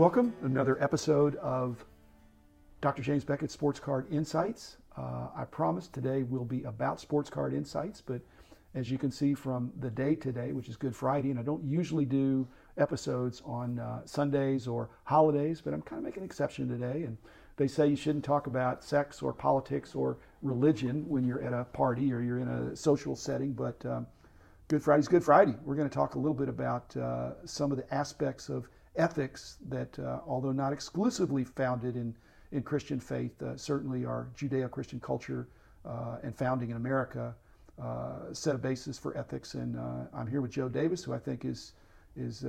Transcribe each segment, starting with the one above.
Welcome another episode of Dr. James Beckett Sports Card Insights. Uh, I promise today will be about sports card insights, but as you can see from the day today, which is Good Friday, and I don't usually do episodes on uh, Sundays or holidays, but I'm kind of making an exception today. And they say you shouldn't talk about sex or politics or religion when you're at a party or you're in a social setting, but um, Good Friday's Good Friday. We're going to talk a little bit about uh, some of the aspects of ethics that, uh, although not exclusively founded in, in Christian faith, uh, certainly our Judeo Christian culture uh, and founding in America uh, set a basis for ethics. And uh, I'm here with Joe Davis, who I think is, is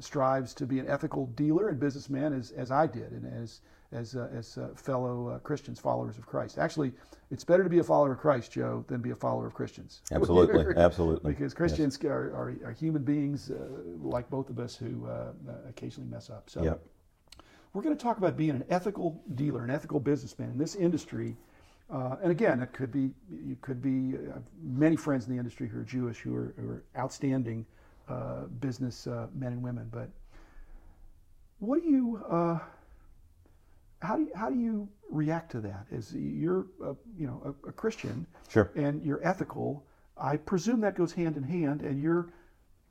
strives to be an ethical dealer and businessman as, as I did and as as, uh, as uh, fellow uh, Christians, followers of Christ. Actually, it's better to be a follower of Christ, Joe, than be a follower of Christians. Absolutely, absolutely. Because Christians yes. are, are, are, human beings like both of us who occasionally mess up. So, yep. we're going to talk about being an ethical dealer, an ethical businessman in this industry. Uh, and again, it could be you could be uh, many friends in the industry who are Jewish, who are, who are outstanding uh, business men and women. But what do you how do you, how do you react to that? As you're a, you know a, a Christian, sure, and you're ethical. I presume that goes hand in hand, and you're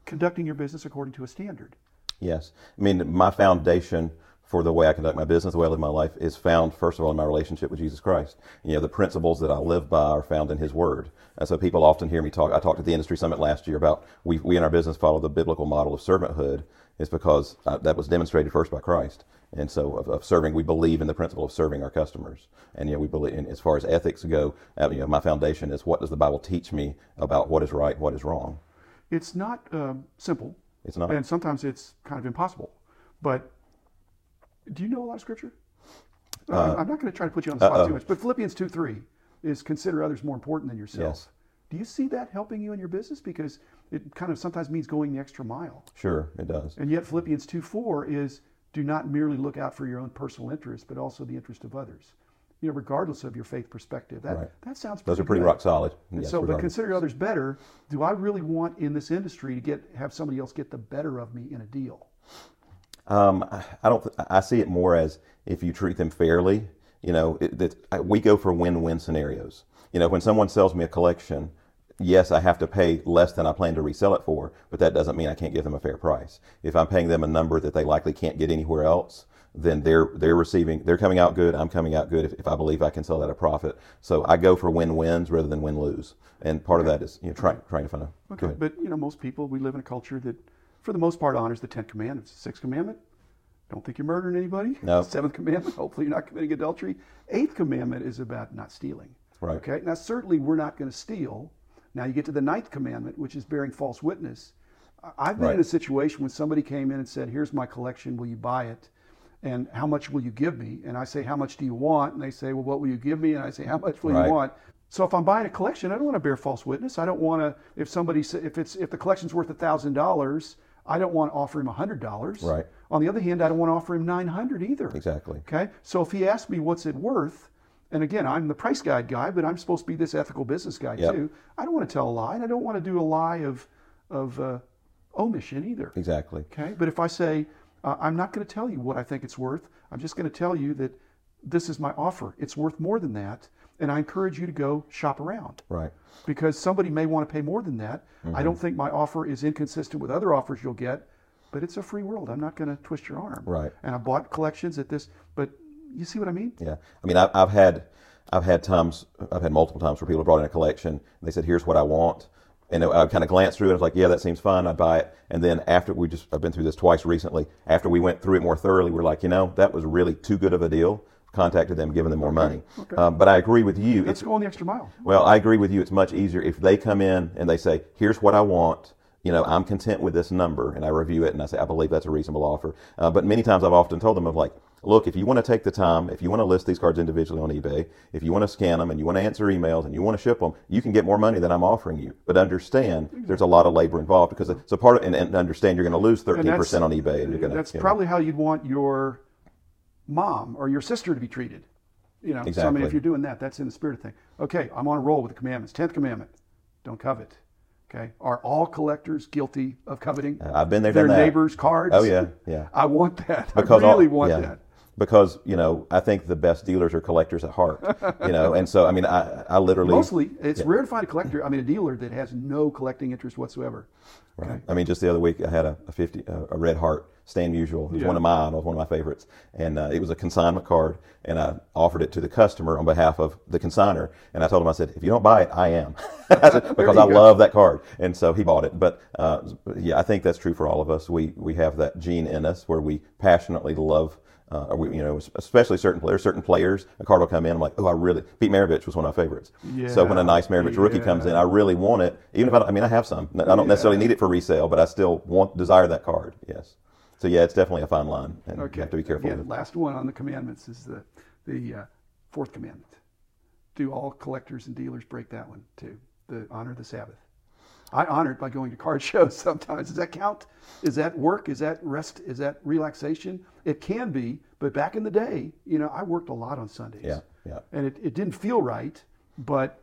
conducting your business according to a standard. Yes, I mean my foundation for the way I conduct my business, the way I live my life, is found first of all in my relationship with Jesus Christ. You know, the principles that I live by are found in His Word. And so people often hear me talk. I talked at the industry summit last year about we we in our business follow the biblical model of servanthood. Is because uh, that was demonstrated first by Christ. And so, of, of, serving, we believe in the principle of serving our customers. And you know, we believe, in, as far as ethics go, uh, you know, my foundation is what does the Bible teach me about what is right, what is wrong. It's not um, simple. It's not, and sometimes it's kind of impossible. But do you know a lot of scripture? Uh, I'm not going to try to put you on the spot uh-oh. too much, but Philippians two three is consider others more important than yourself. Yes. Do you see that helping you in your business? Because it kind of sometimes means going the extra mile. Sure, it does. And yet Philippians two four is do not merely look out for your own personal interest, but also the interest of others. You know, regardless of your faith perspective. That right. that sounds. Those are pretty good. rock solid. Yes, so, but consider others better. Do I really want in this industry to get have somebody else get the better of me in a deal? Um, I don't. Th- I see it more as if you treat them fairly. You know, it, it, we go for win-win scenarios. You know, when someone sells me a collection, yes, I have to pay less than I plan to resell it for, but that doesn't mean I can't give them a fair price. If I'm paying them a number that they likely can't get anywhere else, then they're they're receiving they're coming out good. I'm coming out good if, if I believe I can sell that at a profit. So I go for win wins rather than win lose, and part okay. of that is you know trying trying to find a okay. But you know most people we live in a culture that, for the most part, honors the Ten Commandments. Sixth Commandment: Don't think you're murdering anybody. No. Seventh Commandment: Hopefully you're not committing adultery. Eighth Commandment is about not stealing. Right. Okay. Now certainly we're not going to steal now you get to the ninth commandment, which is bearing false witness. I've been right. in a situation when somebody came in and said, Here's my collection, will you buy it? And how much will you give me? And I say, How much do you want? And they say, Well, what will you give me? And I say, How much will right. you want? So if I'm buying a collection, I don't want to bear false witness. I don't want to, if somebody, if it's, if the collection's worth a $1,000, I don't want to offer him $100. Right. On the other hand, I don't want to offer him 900 either. Exactly. Okay. So if he asks me what's it worth, and again, I'm the price guide guy, but I'm supposed to be this ethical business guy yep. too. I don't want to tell a lie, and I don't want to do a lie of of uh, omission either. Exactly. Okay, but if I say uh, I'm not going to tell you what I think it's worth, I'm just going to tell you that this is my offer. It's worth more than that, and I encourage you to go shop around. Right. Because somebody may want to pay more than that. Mm-hmm. I don't think my offer is inconsistent with other offers you'll get, but it's a free world. I'm not going to twist your arm. Right. And I bought collections at this, but you see what I mean? Yeah. I mean, I've, had, I've had times, I've had multiple times where people have brought in a collection and they said, "Here's what I want," and I kind of glanced through it. I was like, "Yeah, that seems fine. I'd buy it." And then after we just, I've been through this twice recently. After we went through it more thoroughly, we're like, you know, that was really too good of a deal. Contacted them, given them more money. Okay. Um, but I agree with you. Let's it's, going the extra mile. Well, I agree with you. It's much easier if they come in and they say, "Here's what I want." you know, I'm content with this number, and I review it, and I say, I believe that's a reasonable offer. Uh, but many times I've often told them, of like, look, if you want to take the time, if you want to list these cards individually on eBay, if you want to scan them and you want to answer emails and you want to ship them, you can get more money than I'm offering you. But understand there's a lot of labor involved because it's a part of, and, and understand you're going to lose 13% on eBay. And you're going to, that's probably know. how you'd want your mom or your sister to be treated. You know, exactly. so I mean, if you're doing that, that's in the spirit of thing. Okay, I'm on a roll with the commandments. Tenth commandment, don't covet. Okay, are all collectors guilty of coveting uh, I've been there, their done that. neighbors' cards? Oh yeah, yeah. I want that. Because I all- really want yeah. that. Because you know, I think the best dealers are collectors at heart. you know, and so I mean, I I literally Mostly, it's rare to find a collector. I mean, a dealer that has no collecting interest whatsoever. Right. I mean, just the other week I had a, a fifty a red heart Stan Musial. It was Yeah. one of mine. It was one of my favorites, and uh, it was a consignment card. And I offered it to the customer on behalf of the consigner. And I told him, I said, if you don't buy it, I am, I said, because I go. love that card. And so he bought it. But uh, yeah, I think that's true for all of us. We we have that gene in us where we passionately love. Uh, we, you know, especially certain players, certain players, a card will come in. I'm like, oh, I really. Pete Maravich was one of my favorites. Yeah. So when a nice Maravich rookie comes in, I really want it. Even if I, I mean, I have some. I don't necessarily need it for resale, but I still want desire that card. Yes. So yeah, it's definitely a fine line, and Okay. you have to be careful with last one on the commandments is the the uh, fourth commandment. Do all collectors and dealers break that one too? The honor the Sabbath. I honor it by going to card shows sometimes. Does that count? Is that work? Is that rest? Is that relaxation? It can be, but back in the day, you know, I worked a lot on Sundays. Yeah, yeah. And it, it didn't feel right, but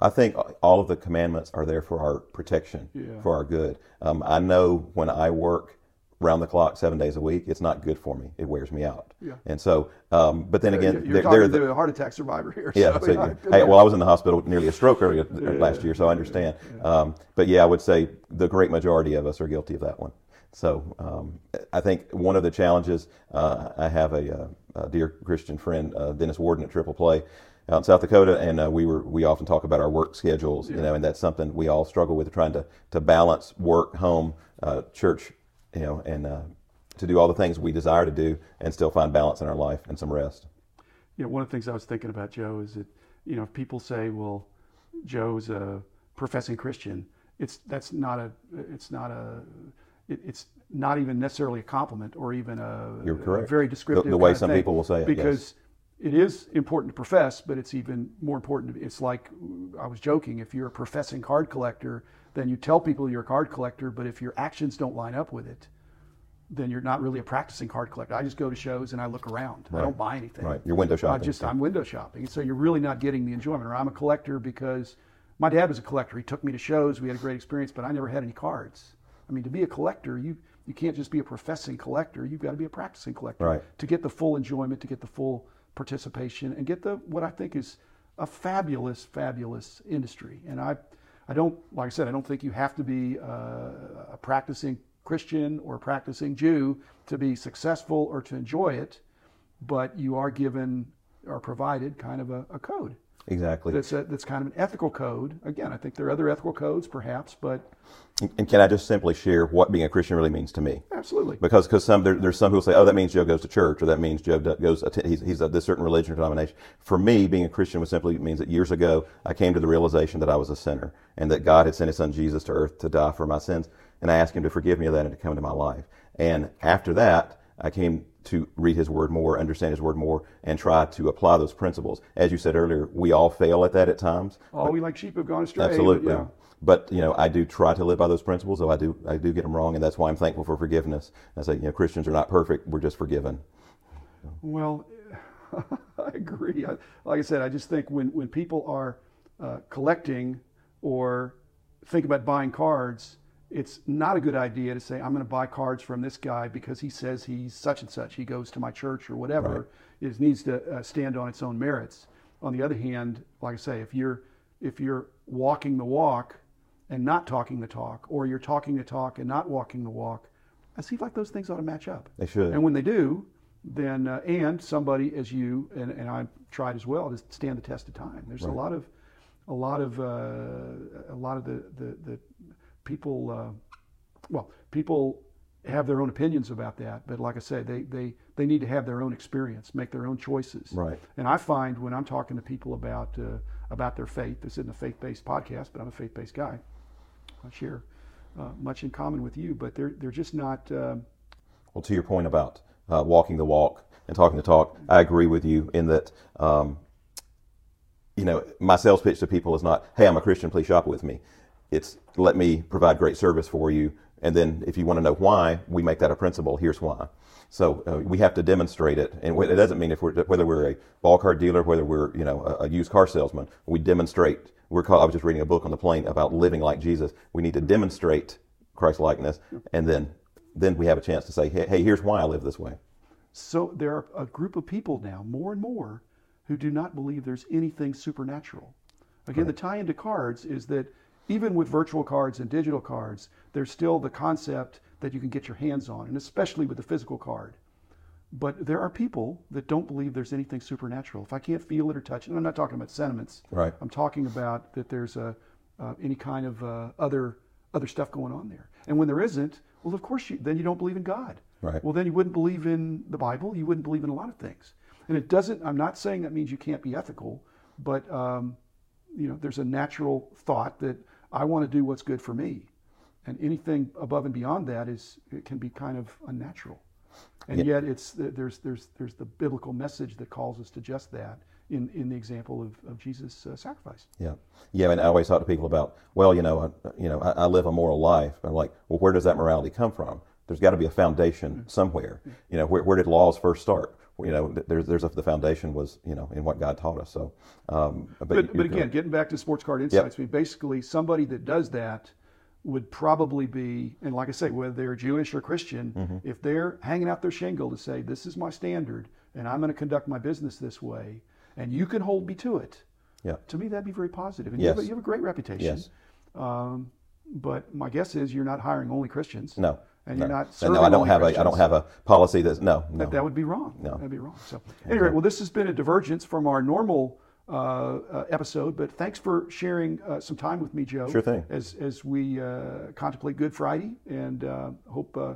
I think all of the commandments are there for our protection, Yeah. for our good. Um, I know when I work round the clock seven days a week, it's not good for me. It wears me out. Yeah. And so, um, but then again, you're they're, talking they're the, to a heart attack survivor here. Yeah. so, So, yeah, hey, well, I was in the hospital with nearly a stroke earlier last year, so I yeah, understand. Um, but yeah, I would say the great majority of us are guilty of that one. So um, I think one of the challenges uh, I have a, uh, a dear Christian friend, uh, Dennis Warden at Triple Play. Out in South Dakota, and uh, we were we often talk about our work schedules, you know, and that's something we all struggle with, trying to to balance work, home, uh, church, you know, and uh, to do all the things we desire to do, and still find balance in our life and some rest. you know, one of the things I was thinking about Joe is that, you know, if people say, well, Joe's a professing Christian, it's that's not a it's not a it, it's not even necessarily a compliment or even a, You're correct. a very descriptive The- the way some people will say it, yes. because it is important to profess, but it's even more important. It's like I was joking. If you're a professing card collector, then you tell people you're a card collector, but if your actions don't line up with it, then you're not really a practicing card collector. I just go to shows and I look around. I don't buy anything. Right. You're window shopping. I just I'm window shopping, so you're really not getting the enjoyment. Or I'm a collector because my dad was a collector. He took me to shows. We had a great experience, but I never had any cards. I mean, to be a collector, you you can't just be a professing collector. You've got to be a practicing collector Right. to get the full enjoyment, to get the full participation, and get the what I think is a fabulous, fabulous industry. And I I don't like I said I don't think you have to be uh, a practicing Christian or a practicing Jew to be successful or to enjoy it but you are given or provided kind of a, a code exactly. that's a, that's kind of an ethical code. Again, I think there are other ethical codes, perhaps, but And can I just simply share what being a Christian really means to me? absolutely. Because cause some, there, there's some who say, oh, that means Joe goes to church, or that means Joe goes, he's, he's of this certain religion or denomination. For me, being a Christian was simply means that years ago, I came to the realization that I was a sinner, and that God had sent his son Jesus to earth to die for my sins, and I asked him to forgive me of that and to come into my life. And after that, I came to read his word more, understand his word more, and try to apply those principles. As you said earlier, we all fail at that at times. All we like sheep have gone astray. but Absolutely. yeah. But you know, I do try to live by those principles, though I do I do get them wrong, and that's why I'm thankful for forgiveness. I say, you know, Christians are not perfect; we're just forgiven. Well, I agree. I, like I said, I just think when, when people are uh, collecting or think about buying cards, it's not a good idea to say, I'm going to buy cards from this guy because he says he's such and such. He goes to my church or whatever. It needs to uh, stand on its own merits. On the other hand, like I say, if you're if you're walking the walk and not talking the talk, or you're talking the talk and not walking the walk, I seem like those things ought to match up. They should. And when they do, then uh, and somebody as you and, and I tried as well to stand the test of time. There's a lot of a lot of uh, a lot of the the, the people. Uh, well, people have their own opinions about that, but like I say, they they they need to have their own experience, make their own choices. Right. And I find when I'm talking to people about uh, about their faith, this isn't a faith-based podcast, but I'm a faith-based guy. I share uh, much in common with you, but they're they're just not. um Well, to your point about uh, walking the walk and talking the talk, I agree with you in that. Um, you know, my sales pitch to people is not, "Hey, I'm a Christian, please shop with me." It's let me provide great service for you, and then if you want to know why, we make that a principle. Here's why. So uh, we have to demonstrate it, and it doesn't mean if we're whether we're a ball card dealer, whether we're you know a, a used car salesman, we demonstrate we're called, I was just reading a book on the plane about living like Jesus. We need to demonstrate Christ likeness, and then then we have a chance to say, hey, hey, here's why I live this way. So there are a group of people now, more and more, who do not believe there's anything supernatural. Again, right. the tie into cards is that even with virtual cards and digital cards, there's still the concept that you can get your hands on, and especially with the physical card. But there are people that don't believe there's anything supernatural. If I can't feel it or touch it, and I'm not talking about sentiments. Right. I'm talking about that there's a uh, any kind of uh, other other stuff going on there. And when there isn't, well, of course, you, then you don't believe in God. Right. Well, then you wouldn't believe in the Bible. You wouldn't believe in a lot of things. And it doesn't. I'm not saying that means you can't be ethical, but um, you know, there's a natural thought that I want to do what's good for me, and anything above and beyond that is it can be kind of unnatural. And yet, it's there's there's there's the biblical message that calls us to just that in, in the example of, of Jesus' uh, sacrifice. Yeah, yeah. And I always talk to people about, well, you know, I, you know, I, I live a moral life. I'm like, well, where does that morality come from? There's got to be a foundation mm-hmm. somewhere. Mm-hmm. You know, where, where did laws first start? You know, there's there's a, the foundation was you know in what God taught us. So, um, but but, but again, getting back to sports card insights, yep. I mean, basically somebody that does that would probably be, and like I say, whether they're Jewish or Christian, mm-hmm. if they're hanging out their shingle to say, this is my standard and I'm going to conduct my business this way, and you can hold me to it, yeah. to me, that'd be very positive. And yes. you, have a, you have a great reputation. Yes. Um, but my guess is you're not hiring only Christians. No. And no. you're not no, I don't have a I don't have a policy that's no, no. That, that would be wrong. No. That'd be wrong. So anyway, well this has been a divergence from our normal uh, uh, episode. But thanks for sharing uh, some time with me, Joe. Sure thing. As as we uh, contemplate Good Friday, and uh, hope. Uh,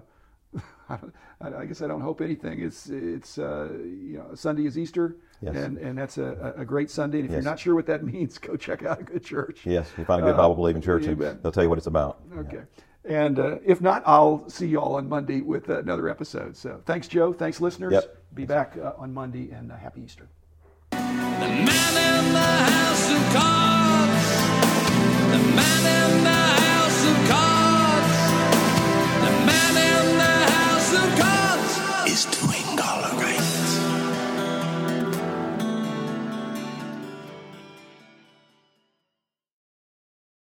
I guess I don't hope anything. It's it's you know Sunday is Easter, yes. and and that's a, a great Sunday. And if yes. you're not sure what that means, go check out a good church. Yes, you find a good Bible believing church, and they'll tell you what it's about. Okay. Yeah. And uh, if not, I'll see you all on Monday with another episode. So thanks, Joe. Thanks, listeners. Yep. Be back uh, on Monday, and uh, happy Easter man in the